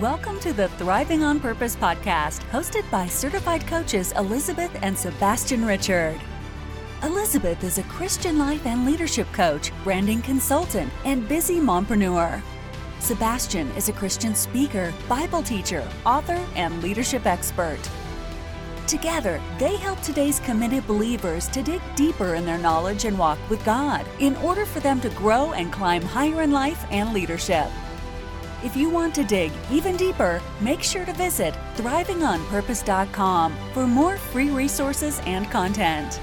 Welcome to the Thriving on Purpose podcast, hosted by certified coaches Elizabeth and Sebastian Richard. Elizabeth is a Christian life and leadership coach, branding consultant, and busy mompreneur. Sebastian is a Christian speaker, Bible teacher, author, and leadership expert. Together, they help today's committed believers to dig deeper in their knowledge and walk with God in order for them to grow and climb higher in life and leadership. If you want to dig even deeper, make sure to visit thrivingonpurpose.com for more free resources and content.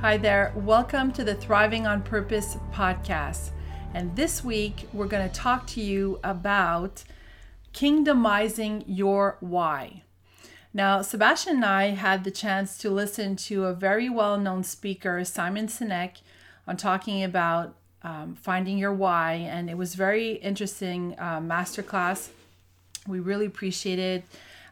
Hi there. Welcome to the Thriving on Purpose podcast. And this week, we're going to talk to you about kingdomizing your why. Now, Sebastian and I had the chance to listen to a very well known speaker, Simon Sinek, on talking about um, finding your why. And it was very interesting uh, masterclass. We really appreciated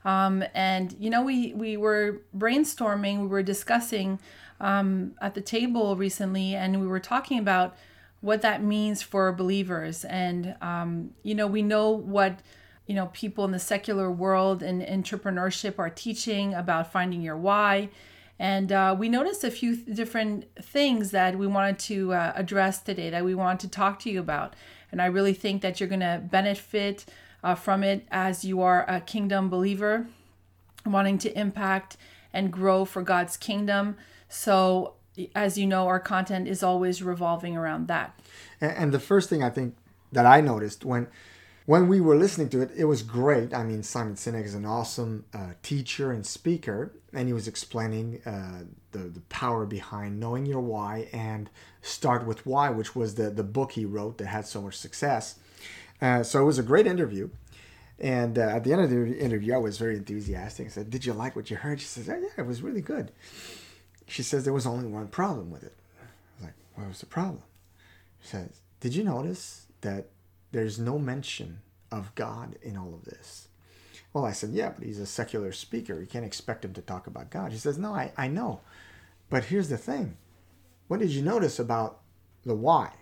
um, and you know, we we were brainstorming, we were discussing um, at the table recently, and we were talking about what that means for believers. And um, you know, we know what you know people in the secular world and entrepreneurship are teaching about finding your why. And uh, we noticed a few th- different things that we wanted to uh, address today that we wanted to talk to you about. And I really think that you're going to benefit uh, from it as you are a kingdom believer, wanting to impact and grow for God's kingdom. So, as you know, our content is always revolving around that. And the first thing I think that I noticed when when we were listening to it, it was great. I mean, Simon Sinek is an awesome uh, teacher and speaker, and he was explaining uh, the the power behind knowing your why and start with why, which was the the book he wrote that had so much success. Uh, so it was a great interview. And uh, at the end of the interview, I was very enthusiastic. I said, Did you like what you heard? She says, Yeah, it was really good. She says, There was only one problem with it. I was like, What was the problem? She says, Did you notice that there's no mention of God in all of this? Well, I said, Yeah, but he's a secular speaker. You can't expect him to talk about God. She says, No, I, I know. But here's the thing what did you notice about the why?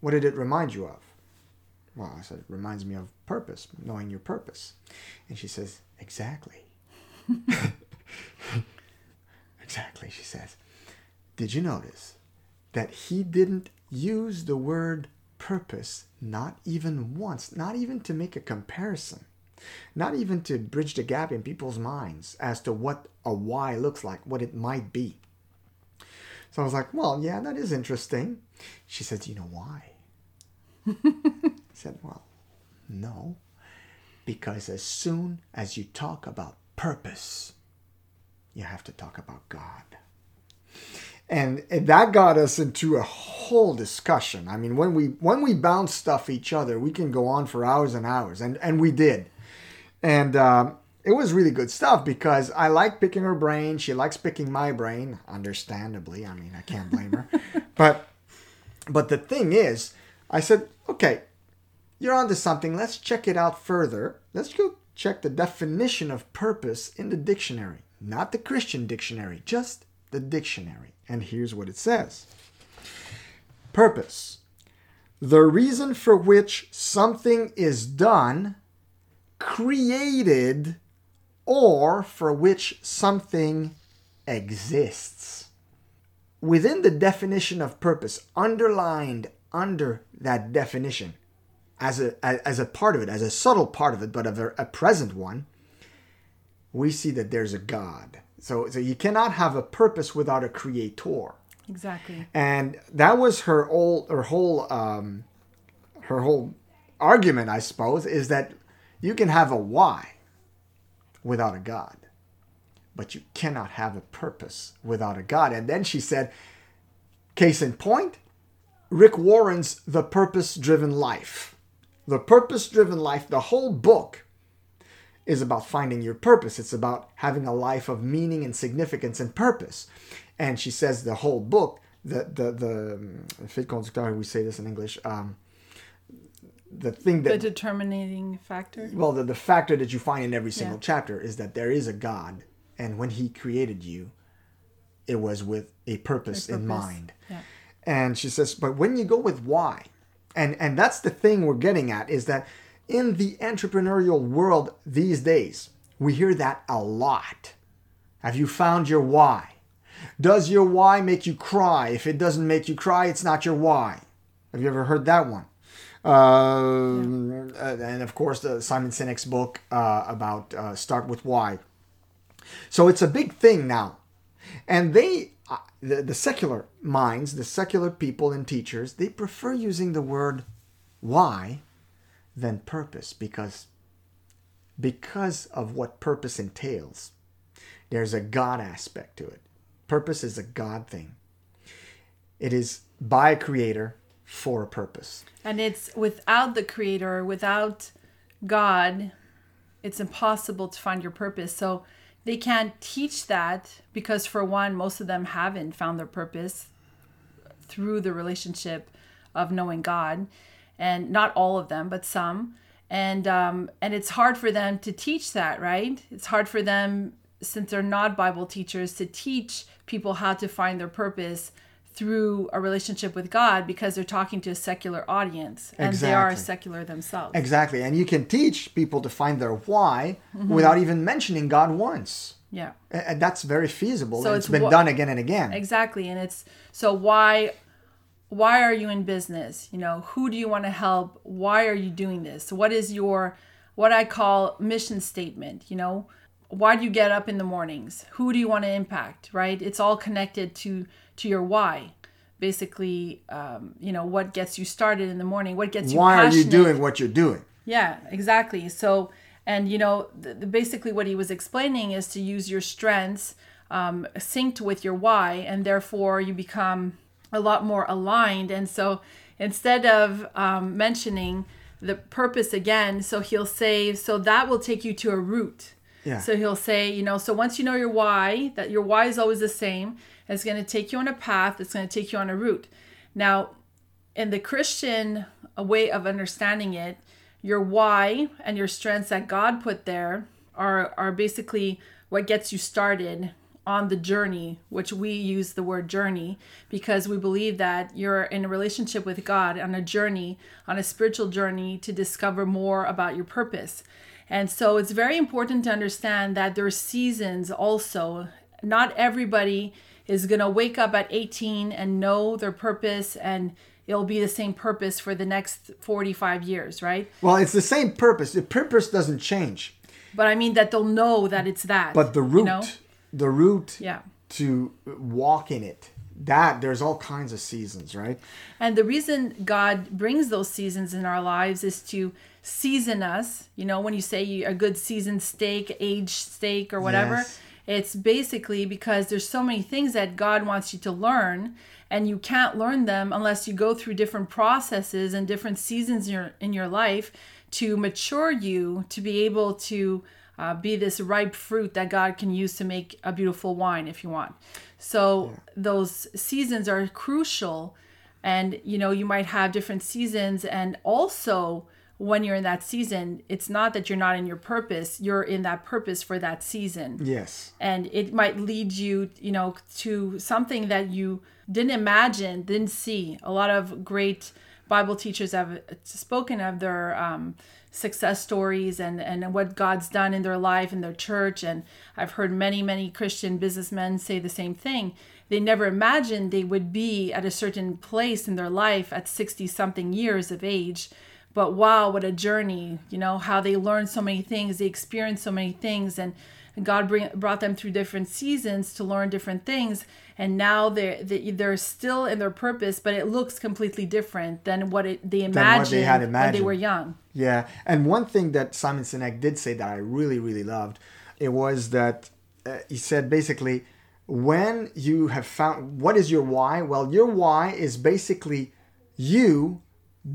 What did it remind you of? Well, I said, it reminds me of purpose, knowing your purpose. And she says, exactly. exactly, she says. Did you notice that he didn't use the word purpose not even once, not even to make a comparison, not even to bridge the gap in people's minds as to what a why looks like, what it might be. So I was like, well, yeah, that is interesting. She said, Do you know why? I said, Well, no, because as soon as you talk about purpose, you have to talk about God. And, and that got us into a whole discussion. I mean, when we when we bounce stuff each other, we can go on for hours and hours, and and we did. And um, it was really good stuff because I like picking her brain. She likes picking my brain, understandably. I mean, I can't blame her. but but the thing is, I said, okay, you're onto something. Let's check it out further. Let's go check the definition of purpose in the dictionary, not the Christian dictionary, just the dictionary. And here's what it says Purpose. The reason for which something is done, created, or for which something exists. Within the definition of purpose, underlined under that definition, as a as a part of it, as a subtle part of it, but a, a present one, we see that there's a God. So so you cannot have a purpose without a creator. Exactly. And that was her whole her whole um, her whole argument, I suppose, is that you can have a why without a God, but you cannot have a purpose without a God. And then she said, case in point, Rick Warren's The Purpose Driven Life the purpose driven life, the whole book is about finding your purpose. It's about having a life of meaning and significance and purpose. And she says the whole book, the the the fil conducteur, we say this in English, um, the thing that The determining factor. well the, the factor that you find in every single Yeah. chapter is that there is a god and when he created you it was with a purpose, in purpose. mind Yeah. and she says but when you go with why and and that's the thing we're getting at is that in the entrepreneurial world these days we hear that a lot. Have you found your why? Does your why make you cry? If it doesn't make you cry it's not your why. Have you ever heard that one? Um, uh, and of course the simon sinek's book uh, about uh, start with why. So it's a big thing now. And they uh, the, the secular minds the secular people and teachers they prefer using the word why than purpose because because of what purpose entails there's a god aspect to it. Purpose is a god thing. It is by a creator for a purpose. And it's without the creator, without God, it's impossible to find your purpose. So they can't teach that because, for one, most of them haven't found their purpose through the relationship of knowing God, and not all of them, but some. And um, and it's hard for them to teach that, right? It's hard for them since they're not Bible teachers to teach people how to find their purpose through a relationship with God because they're talking to a secular audience and they are secular themselves. exactly and you can teach people to find their why Mm-hmm. without even mentioning god once Yeah. And that's very feasible So and it's it's been wha- done again and again Exactly. And it's so why why are you in business? You know, who do you want to help? Why are you doing this? What is your what I call mission statement, you know? Why do you get up in the mornings? Who do you want to impact, right? It's all connected to to your why. Basically, um, you know, what gets you started in the morning, what gets you why are you doing what you're doing Yeah, exactly. So, and you know, the, the, basically what he was explaining is to use your strengths um, synced with your why, and therefore you become a lot more aligned. And so, instead of um, mentioning the purpose again, so he'll say, so that will take you to a route. Yeah. So he'll say, you know, so once you know your why, that your why is always the same, it's going to take you on a path, it's going to take you on a route. Now, in the Christian way of understanding it, your why and your strengths that God put there are are basically what gets you started on the journey, which we use the word journey because we believe that you're in a relationship with God on a journey, on a spiritual journey to discover more about your purpose. And so it's very important to understand that there are seasons also. Not everybody is going to wake up at 18 and know their purpose and it'll be the same purpose for the next 45 years, right? well it's the same purpose the purpose doesn't change But I mean that they'll know that it's that. but the route You know? The route Yeah. to walk in it that there's all kinds of seasons right And the reason God brings those seasons in our lives is to season us. You know, when you say a good seasoned steak, aged steak, or whatever, Yes. it's basically because there's so many things that God wants you to learn, and you can't learn them unless you go through different processes and different seasons in your in your life to mature you to be able to uh, be this ripe fruit that God can use to make a beautiful wine if you want. So those seasons are crucial and you know you might have different seasons. And also when you're in that season it's not that you're not in your purpose. You're in that purpose for that season. Yes. And it might lead you you know to something that you didn't imagine didn't see. A lot of great bible teachers have spoken of their um, success stories and and what god's done in their life in their church. And i've heard many many christian businessmen say the same thing. They never imagined they would be at a certain place in their life at 60 something years of age but wow what a journey you know how they learned so many things they experienced so many things and and God bring, brought them through different seasons to learn different things, and now they're they, they're still in their purpose, but it looks completely different than what it, they imagined, what they had when they were young. Yeah, and one thing that Simon Sinek did say that I really, really loved, it was that uh, he said basically, when you have found what is your why? Well, your why is basically you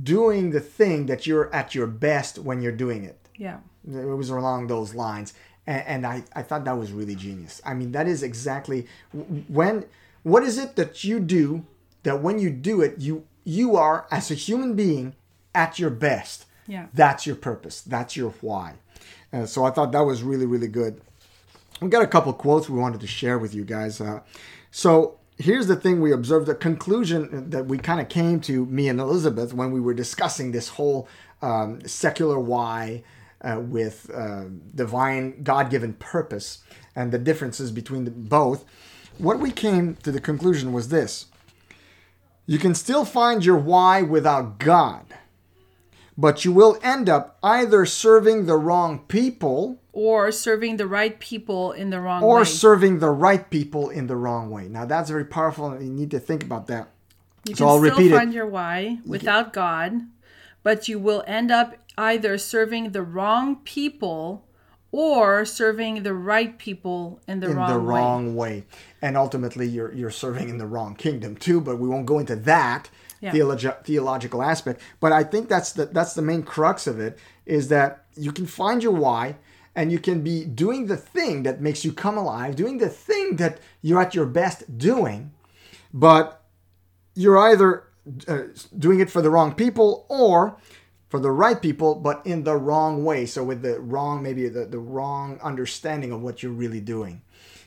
doing the thing that you're at your best when you're doing it. Yeah, It was along those lines, and, and I, I thought that was really genius. I mean, that is exactly when. What is it that you do that when you do it, you you are as a human being at your best, Yeah. that's your purpose. That's your why. Uh, so I thought that was really, really good. We got a couple quotes we wanted to share with you guys. Uh, so here's the thing we observed the conclusion that we kind of came to, me and Elizabeth, when we were discussing this whole um, secular why uh, with uh, divine, God given purpose and the differences between the, both. What we came to the conclusion was this you can still find your why without God, but you will end up either serving the wrong people Or serving the right people in the wrong or way. serving the right people in the wrong way. Now that's very powerful, and you need to think about that. You so can I'll still repeat it. find your why without God, but you will end up either serving the wrong people or serving the right people in the in wrong the way. wrong way. And ultimately, you're you're serving in the wrong kingdom too. But we won't go into that Yeah. theologi- theological aspect. But I think that's the that's the main crux of it is that you can find your why, and you can be doing the thing that makes you come alive, doing the thing that you're at your best doing, but you're either uh, doing it for the wrong people or for the right people, but in the wrong way. So with the wrong, maybe the, the wrong understanding of what you're really doing.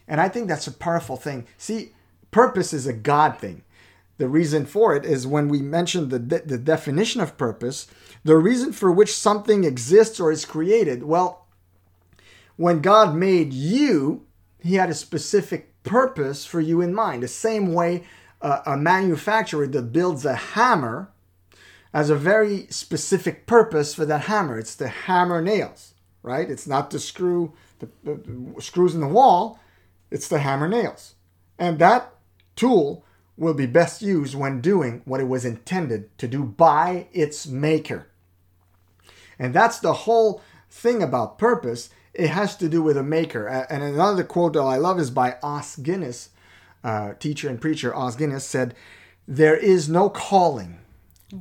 And I think that's a powerful thing. See, purpose is a God thing. The reason for it is when we mentioned the, de- the definition of purpose, the reason for which something exists or is created. Well, when God made you, He had a specific purpose for you in mind. The same way uh, a manufacturer that builds a hammer has a very specific purpose for that hammer. It's to hammer nails, right? It's not to screw the, the, the screws in the wall. It's to hammer nails, and that tool will be best used when doing what it was intended to do by its maker. And that's the whole thing about purpose. It has to do with a maker. And another quote that I love is by Os Guinness, uh, teacher and preacher. Os Guinness said, There is no calling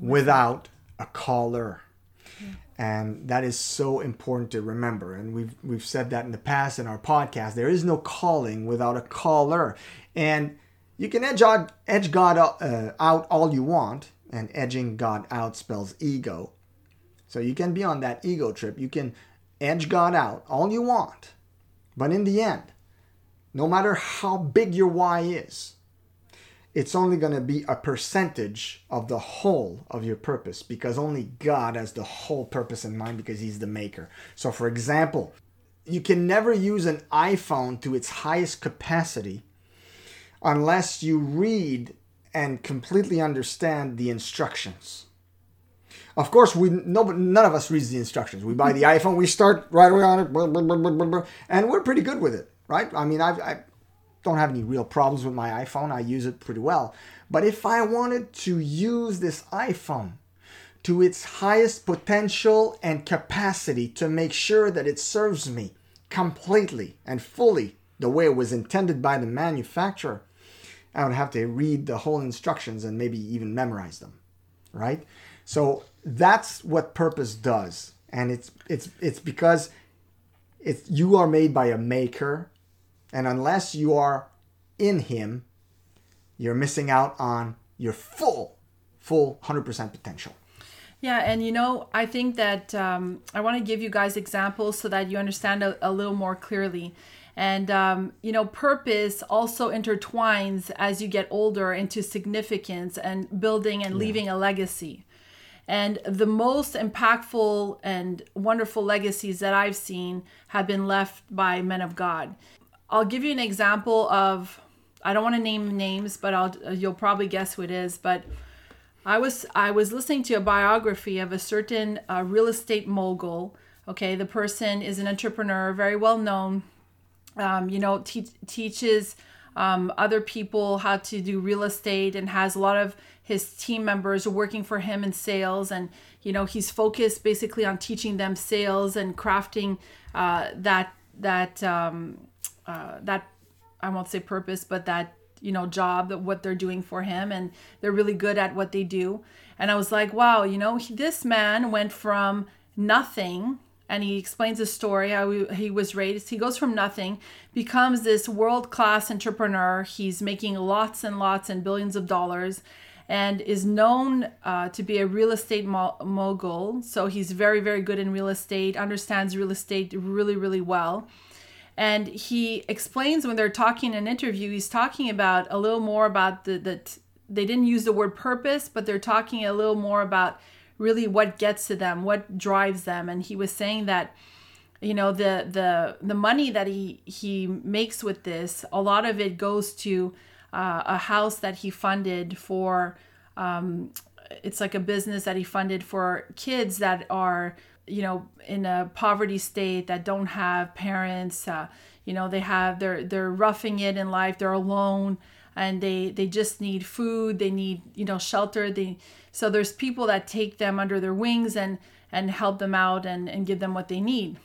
without a caller. And that is so important to remember. And we've we've said that in the past in our podcast. There is no calling without a caller. And you can edge out, edge God uh, out all you want, and edging God out spells ego. So you can be on that ego trip. You can edge God out all you want. But in the end, no matter how big your why is, it's only going to be a percentage of the whole of your purpose because only God has the whole purpose in mind because He's the maker. So, for example, you can never use an iPhone to its highest capacity unless you read and completely understand the instructions. Of course, we no, none of us reads the instructions. We buy the iPhone, we start right away on it, blah, blah, blah, and we're pretty good with it, right? I mean, I've, I don't have any real problems with my iPhone. I use it pretty well. But if I wanted to use this iPhone to its highest potential and capacity to make sure that it serves me completely and fully the way it was intended by the manufacturer, I would have to read the whole instructions and maybe even memorize them, right? So that's what purpose does, and it's it's it's because it's you are made by a maker, and unless you are in Him, you're missing out on your full, full hundred percent potential. Yeah, and you know, I think that um, I want to give you guys examples so that you understand a, a little more clearly. And, um, you know, purpose also intertwines as you get older into significance and building and leaving a legacy. And the most impactful and wonderful legacies that I've seen have been left by men of God. I'll give you an example of, I don't want to name names, but I'll, you'll probably guess who it is. But I was I was listening to a biography of a certain uh, real estate mogul. Okay, the person is an entrepreneur, very well known. Um, you know, te- teaches um, other people how to do real estate and has a lot of his team members working for him in sales. And you know, he's focused basically on teaching them sales and crafting uh, that that um, uh, that I won't say purpose, but that you know job that what they're doing for him and they're really good at what they do and i was like wow you know he, this man went from nothing and he explains his story how he, was raised he goes from nothing becomes this world class entrepreneur he's making lots and lots and billions of dollars and is known uh, to be a real estate mo- mogul. So he's very, very good in real estate, understands real estate really, really well. And he explains when they're talking in an interview, he's talking about a little more about the, the they didn't use the word purpose, but they're talking a little more about really what gets to them, what drives them. And he was saying that you know the the the money that he he makes with this a lot of it goes to uh, a house that he funded for um, it's like a business that he funded for kids that are you know in a poverty state that don't have parents uh, you know they have they're they're roughing it in life they're alone and they they just need food they need you know shelter they so there's people that take them under their wings and and help them out and and give them what they need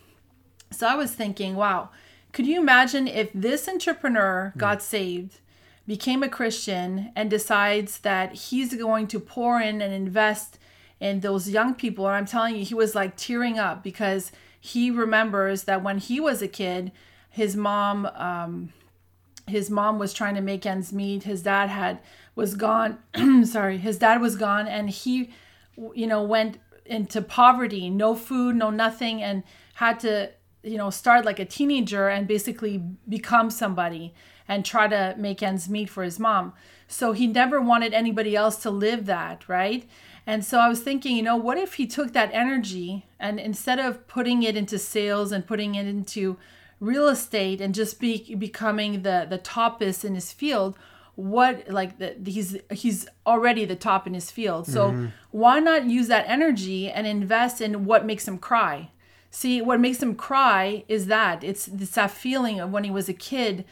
so I was thinking, wow, could you imagine if this entrepreneur mm. got saved, became a Christian, and decides that he's going to pour in and invest in those young people? And I'm telling you, he was like tearing up because he remembers that when he was a kid, his mom, um, his mom was trying to make ends meet. His dad had was gone. sorry, his dad was gone, and he, you know, went into poverty, no food, no nothing, and had to you know start like a teenager and basically become somebody and try to make ends meet for his mom so he never wanted anybody else to live that right and so i was thinking you know what if he took that energy and instead of putting it into sales and putting it into real estate and just be becoming the the topest in his field what like the, he's he's already the top in his field so mm-hmm. why not use that energy and invest in what makes him cry See, what makes him cry is that it's, it's that feeling of when he was a kid.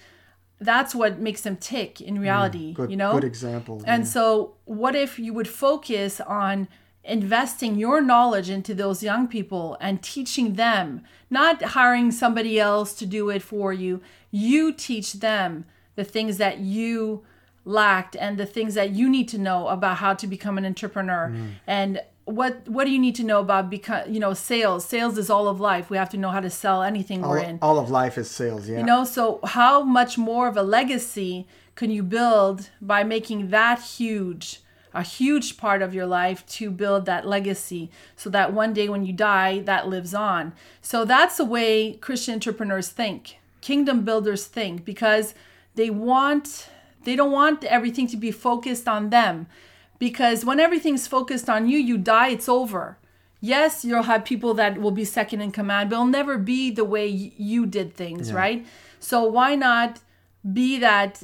That's what makes him tick in mm, reality, mm, good, you know? Good example. And yeah. so, what if you would focus on investing your knowledge into those young people and teaching them, not hiring somebody else to do it for you? You teach them the things that you lacked and the things that you need to know about how to become an entrepreneur. Mm. And what what do you need to know about because you know sales sales is all of life we have to know how to sell anything all, we're in all of life is sales yeah you know so how much more of a legacy can you build by making that huge a huge part of your life to build that legacy so that one day when you die that lives on so that's the way christian entrepreneurs think kingdom builders think because they want they don't want everything to be focused on them because when everything's focused on you, you die, it's over. Yes, you'll have people that will be second in command, but it'll never be the way you did things, yeah. right? So why not be that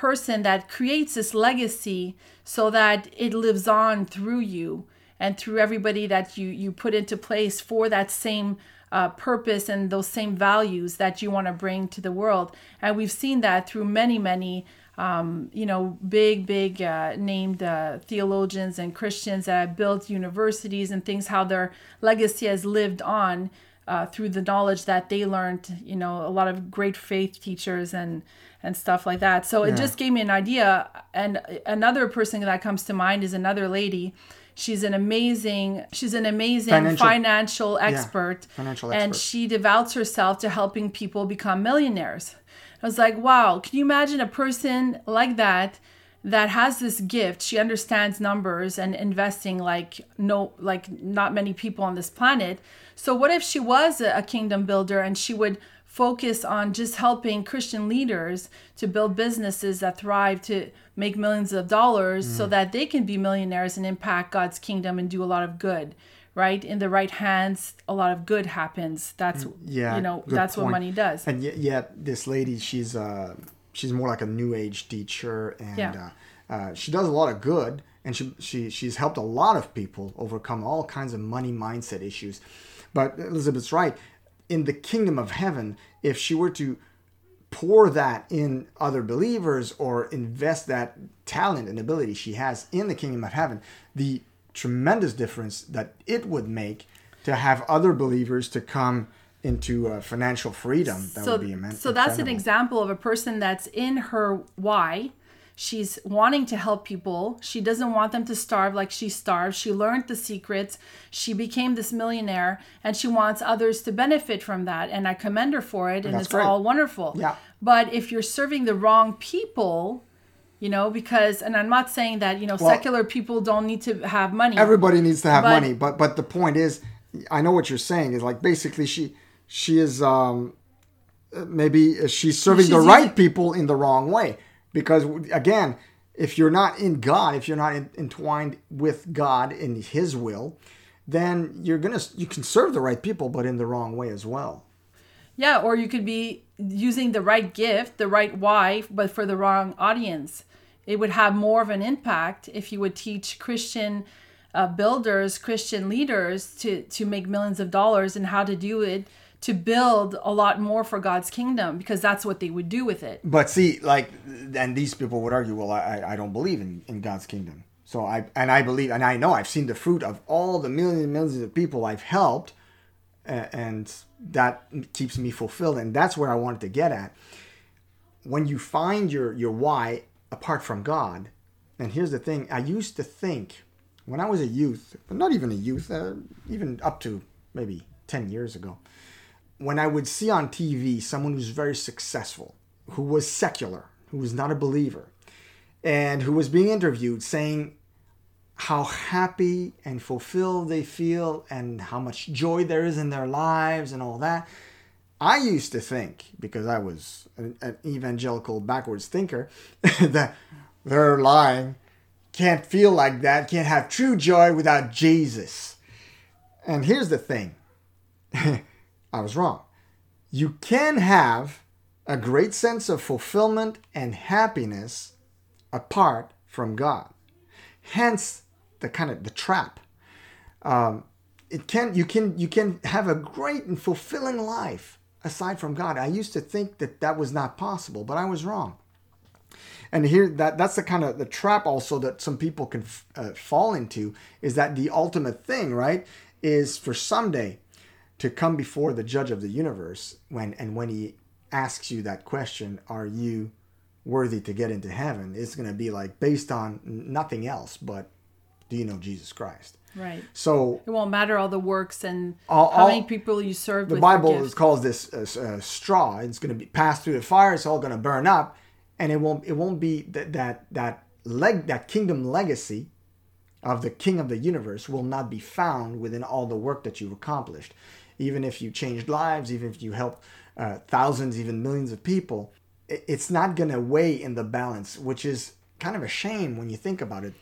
person that creates this legacy so that it lives on through you and through everybody that you you put into place for that same uh, purpose and those same values that you want to bring to the world. And we've seen that through many, many um, you know, big, big uh, named uh, theologians and Christians that have built universities and things, how their legacy has lived on uh, through the knowledge that they learned, you know, a lot of great faith teachers and and stuff like that. So yeah. it just gave me an idea. And another person that comes to mind is another lady. She's an amazing, she's an amazing financial, financial expert, yeah, financial expert, and she devotes herself to helping people become millionaires. I was like, wow, can you imagine a person like that that has this gift? She understands numbers and investing like no like not many people on this planet. So what if she was a, kingdom builder and she would focus on just helping Christian leaders to build businesses that thrive to make millions of dollars mm. so that they can be millionaires and impact God's kingdom and do a lot of good right in the right hands a lot of good happens that's mm, yeah you know that's point. what money does and yet, yet this lady she's uh she's more like a new age teacher and yeah. uh, uh, she does a lot of good and she, she she's helped a lot of people overcome all kinds of money mindset issues but elizabeth's right in the kingdom of heaven if she were to pour that in other believers or invest that talent and ability she has in the kingdom of heaven the tremendous difference that it would make to have other believers to come into uh, financial freedom. That so, would be immense. So that's an example of a person that's in her why. She's wanting to help people. She doesn't want them to starve like she starved. She learned the secrets. She became this millionaire and she wants others to benefit from that. And I commend her for it. And that's it's great. all wonderful. Yeah. But if you're serving the wrong people, you know because and i'm not saying that you know Well- secular people don't need to have money everybody needs to have But- money but but the point is i know what you're saying is like basically she she is um maybe she's serving the right using- people in the wrong way because again if you're not in god if you're not in, entwined with god in his will then you're gonna you can serve the right people but in the wrong way as well Yeah, or you could be using the right gift, the right why, but for the wrong audience. It would have more of an impact if you would teach Christian uh, builders, Christian leaders to to make millions of dollars and how to do it to build a lot more for God's kingdom because that's what they would do with it. But see, like, and these people would argue, well, I, I don't believe in, in God's kingdom. So I, and I believe, and I know I've seen the fruit of all the millions and millions of people I've helped, and that keeps me fulfilled. And that's where I wanted to get at. When you find your, your why apart from God, and here's the thing I used to think when I was a youth, but not even a youth, uh, even up to maybe 10 years ago, when I would see on TV someone who's very successful, who was secular, who was not a believer, and who was being interviewed saying how happy and fulfilled they feel and how much joy there is in their lives and all that. I used to think, because I was an, an evangelical backwards thinker, that they're lying, can't feel like that, can't have true joy without Jesus. And here's the thing I was wrong. You can have a great sense of fulfillment and happiness apart from God. Hence the kind of the trap. Um, it can you can you can have a great and fulfilling life aside from God. I used to think that that was not possible, but I was wrong. And here that that's the kind of the trap also that some people can uh, fall into is that the ultimate thing, right, is for someday to come before the judge of the universe when and when he asks you that question, are you worthy to get into heaven? It's going to be like based on nothing else but do you know Jesus Christ? Right. So It won't matter all the works and All- how many people you serve the with Bible calls this a, a straw. It's going to be passed through the fire. It's all going to burn up, and it won't. It won't be that that that leg that kingdom legacy of the King of the universe will not be found within all the work that you've accomplished. Even if you changed lives, even if you helped uh, thousands, even millions of people, it's not going to weigh in the balance, which is kind of a shame when you think about it.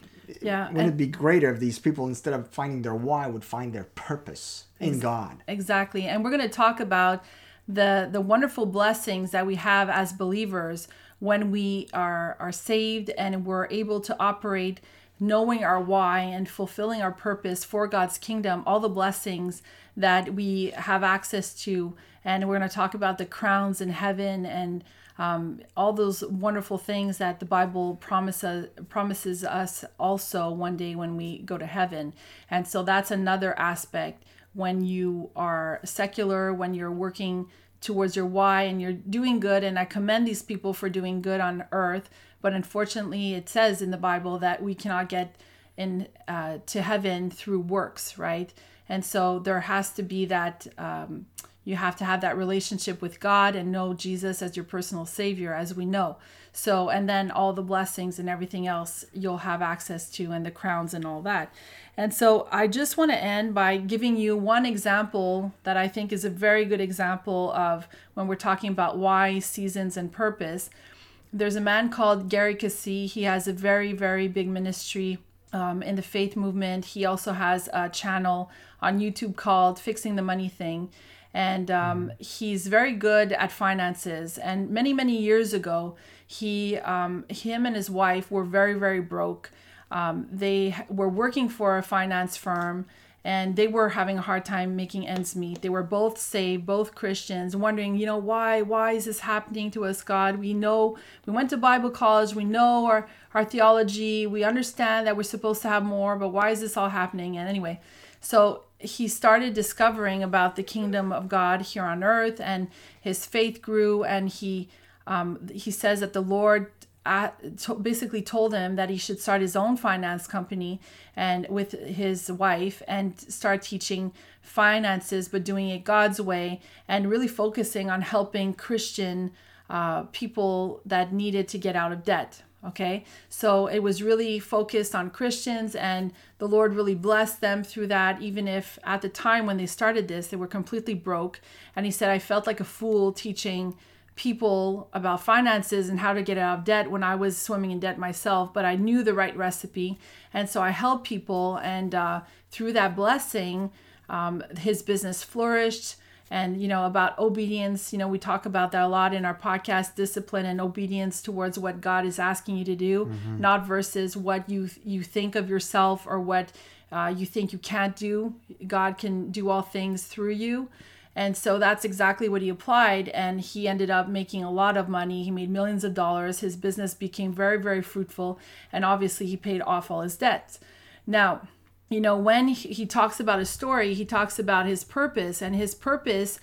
Yeah, Wouldn't and- it be greater if these people, instead of finding their why, would find their purpose in God? Exactly. And we're going to talk about the the wonderful blessings that we have as believers when we are are saved and we're able to operate knowing our why and fulfilling our purpose for God's kingdom, all the blessings that we have access to. And we're going to talk about the crowns in heaven and um, all those wonderful things that the Bible promises promises us also one day when we go to heaven. And so that's another aspect when you are secular, when you're working towards your why and you're doing good. And I commend these people for doing good on earth. But unfortunately, it says in the Bible that we cannot get in uh, to heaven through works, right? And so there has to be that. Um, you have to have that relationship with God and know Jesus as your personal savior, as we know. So, and then all the blessings and everything else you'll have access to, and the crowns and all that. And so, I just want to end by giving you one example that I think is a very good example of when we're talking about why, seasons, and purpose. There's a man called Gary Keesee. He has a very, very big ministry um, in the faith movement. He also has a channel on YouTube called Fixing the Money Thing and um, he's very good at finances. And many many years ago, he um, him and his wife were very very broke. Um, they were working for a finance firm. And they were having a hard time making ends meet. They were both saved, both Christians, wondering, you know, why? Why is this happening to us, God? We know we went to Bible college, we know our, our theology, we understand that we're supposed to have more, but why is this all happening? And anyway, so he started discovering about the kingdom of God here on earth, and his faith grew. And he um, he says that the Lord to- basically told him that he should start his own finance company and with his wife and start teaching finances, but doing it God's way and really focusing on helping Christian uh, people that needed to get out of debt. Okay, so it was really focused on Christians, and the Lord really blessed them through that. Even if at the time when they started this, they were completely broke. And He said, I felt like a fool teaching people about finances and how to get out of debt when I was swimming in debt myself, but I knew the right recipe. And so I helped people, and uh, through that blessing, um, his business flourished and you know about obedience you know we talk about that a lot in our podcast discipline and obedience towards what god is asking you to do mm-hmm. not versus what you you think of yourself or what uh, you think you can't do god can do all things through you and so that's exactly what he applied and he ended up making a lot of money. He made millions of dollars. His business became very very fruitful and obviously he paid off all his debts. Now you know, when he talks about a story, he talks about his purpose, and his purpose,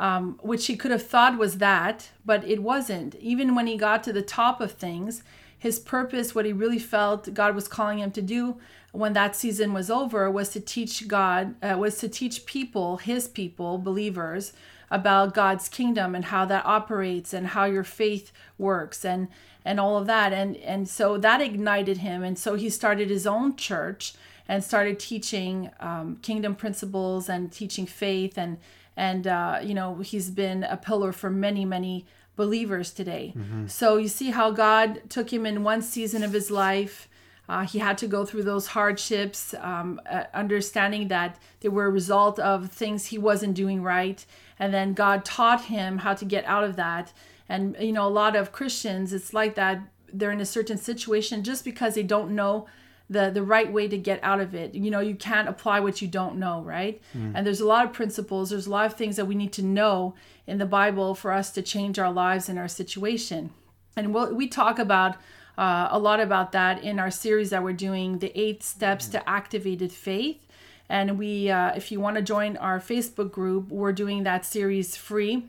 um, which he could have thought was that, but it wasn't. Even when he got to the top of things, his purpose, what he really felt God was calling him to do when that season was over, was to teach God, uh, was to teach people, his people, believers, about God's kingdom and how that operates and how your faith works and and all of that. And and so that ignited him, and so he started his own church and started teaching um, kingdom principles and teaching faith and and uh, you know he's been a pillar for many many believers today. Mm-hmm. so you see how god took him in one season of his life. Uh, he had to go through those hardships um, uh, understanding that they were a result of things he wasn't doing right. And then god taught him how to get out of that. And you know a lot of christians it's like that they're in a certain situation just because they don't know the the right way to get out of it. You know you can't apply what you don't know right? Mm. and there's a lot of principles. There's a lot of things that we need to know in the bible for us to change our lives and our situation. And we'll, we talk about uh, a lot about that in our series that we're doing the eight steps mm. to activated faith. And we uh, if you want to join our facebook group we're doing that series free.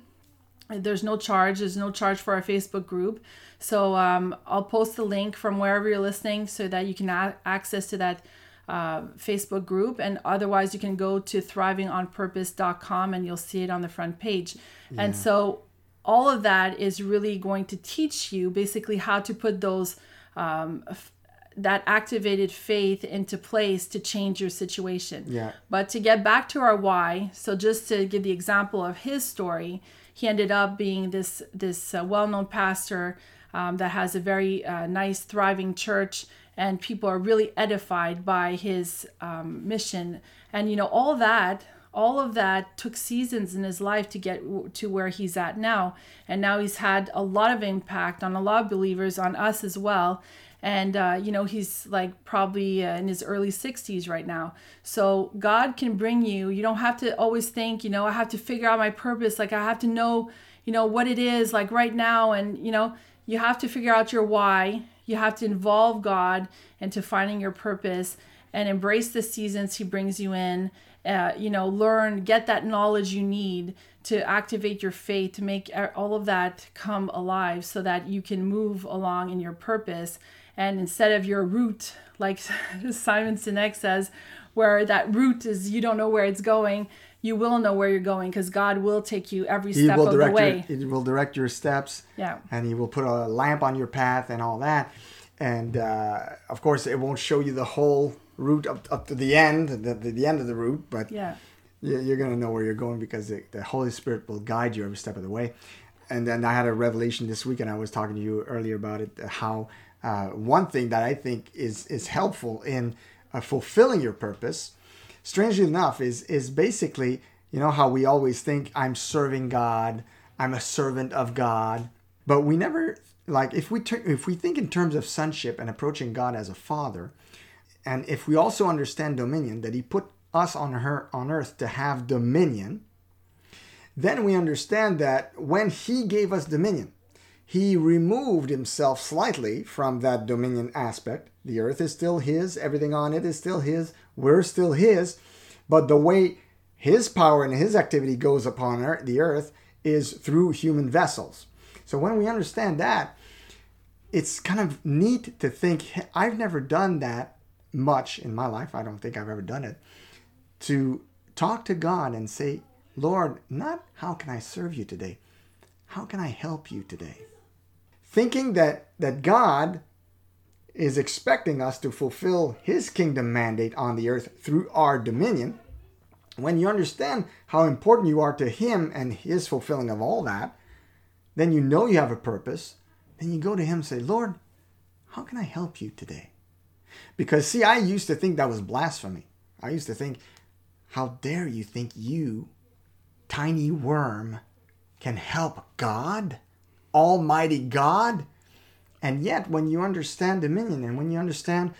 There's no charge. There's no charge for our facebook group so um, I'll post the link from wherever you're listening so that you can have access to that uh, Facebook group. And otherwise, you can go to thrivingonpurpose.com and you'll see it on the front page. Yeah. And so all of that is really going to teach you basically how to put those. Um, f- that activated faith into place to change your situation. Yeah. But to get back to our why, so just to give the example of his story, he ended up being this this uh, well-known pastor um, that has a very uh, nice, thriving church, and people are really edified by his um, mission. And you know, all that, all of that took seasons in his life to get to where he's at now. And now he's had a lot of impact on a lot of believers, on us as well and uh, you know he's like probably uh, in his early 60s right now so god can bring you you don't have to always think you know i have to figure out my purpose like i have to know you know what it is like right now and you know you have to figure out your why. You have to involve God into finding your purpose and embrace the seasons He brings you in. Uh, you know, learn, get that knowledge you need to activate your faith, to make all of that come alive so that you can move along in your purpose. And instead of your route, like Simon Sinek says, where that route is you don't know where it's going, you will know where you're going because God will take you every step of the way. Your, he will direct your steps. Yeah. And He will put a lamp on your path and all that. And uh, of course, it won't show you the whole route up, up to the end, the, the, the end of the route, but yeah. you're going to know where you're going because the, the Holy Spirit will guide you every step of the way. And then I had a revelation this week, and I was talking to you earlier about it. How uh, one thing that I think is is helpful in uh, fulfilling your purpose strangely enough, is is basically you know how we always think I'm serving God, I'm a servant of God, but we never like if we ter- if we think in terms of sonship and approaching God as a father, and if we also understand dominion that He put us on her on earth to have dominion, then we understand that when He gave us dominion, He removed Himself slightly from that dominion aspect. The earth is still His, everything on it is still His. We're still His, but the way His power and His activity goes upon the earth is through human vessels. So when we understand that, it's kind of neat to think I've never done that much in my life. I don't think I've ever done it. To talk to God and say, Lord, not how can I serve you today? How can I help you today? Thinking that that God is expecting us to fulfill his kingdom mandate on the earth through our dominion, when you understand how important you are to him and his fulfilling of all that, then you know you have a purpose. Then you go to him and say, Lord, how can I help you today? Because, see, I used to think that was blasphemy. I used to think, how dare you think you, tiny worm, can help God, Almighty God? And yet, when you understand dominion and when you understand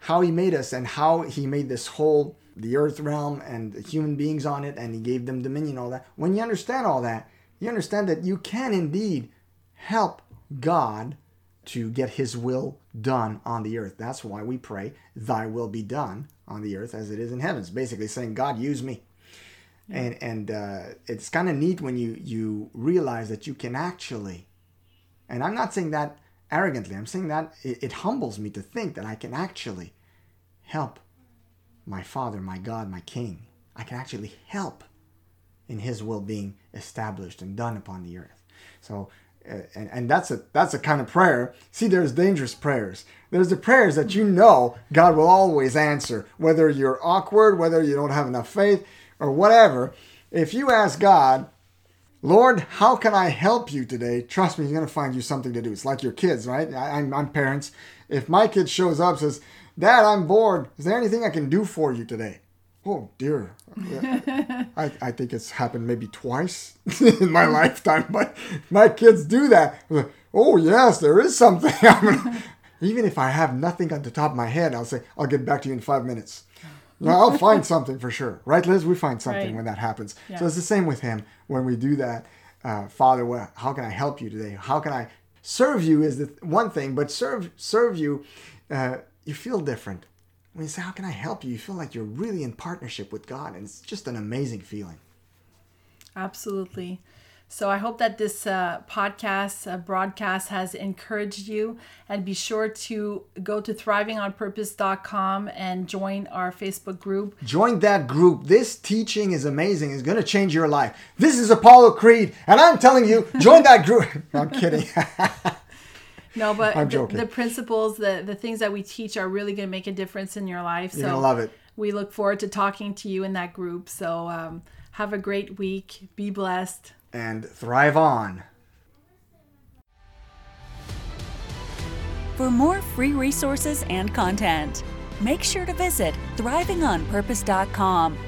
how He made us and how He made this whole, the earth realm and the human beings on it, and He gave them dominion, all that, when you understand all that, you understand that you can indeed help God to get His will done on the earth. That's why we pray, Thy will be done on the earth as it is in heaven. It's basically saying, God, use me. Yeah. And and uh, it's kind of neat when you you realize that you can actually, and I'm not saying that arrogantly. I'm saying that it, it humbles me to think that I can actually help my Father, my God, my King. I can actually help in His will being established and done upon the earth. So uh, and, and that's a that's a kind of prayer see there's dangerous prayers there's the prayers that you know god will always answer whether you're awkward whether you don't have enough faith or whatever if you ask god lord how can i help you today? Trust me he's going to find you something to do. It's like your kids right? I, am I'm, I'm parents. If my kid shows up says dad i'm bored. Is there anything i can do for you today? Oh dear. I, I think it's happened maybe twice in my lifetime but my kids do that. Oh yes there is something. Even if i have nothing on the top of my head i'll say i'll get back to you in five minutes i'll find something for sure right liz we find something right. when that happens yeah. so it's the same with him when we do that uh, father well, how can i help you today how can i serve you is the one thing but serve serve you uh, you feel different when you say, How can I help you? you feel like you're really in partnership with God, and it's just an amazing feeling. Absolutely. So I hope that this uh, podcast, uh, broadcast has encouraged you. And be sure to go to thrivingonpurpose.com and join our Facebook group. Join that group. This teaching is amazing. It's going to change your life. This is Apollo Creed. And I'm telling you, join that group. I'm kidding. No, but I'm joking. The, the, principles, the the things that we teach are really going to make a difference in your life. You're so gonna love it. We look forward to talking to you in that group. So um, have a great week. Be blessed. And thrive on. For more free resources and content, make sure to visit thrivingonpurpose.com